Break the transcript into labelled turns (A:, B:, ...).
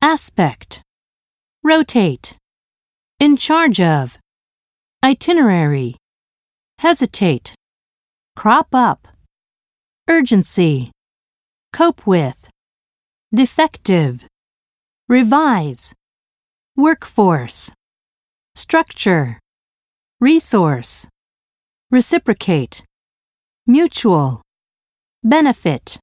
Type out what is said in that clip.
A: aspect, rotate, in charge of, itinerary, hesitate, crop up, urgency, cope with, defective, revise, workforce, structure, resource, reciprocate, mutual, benefit.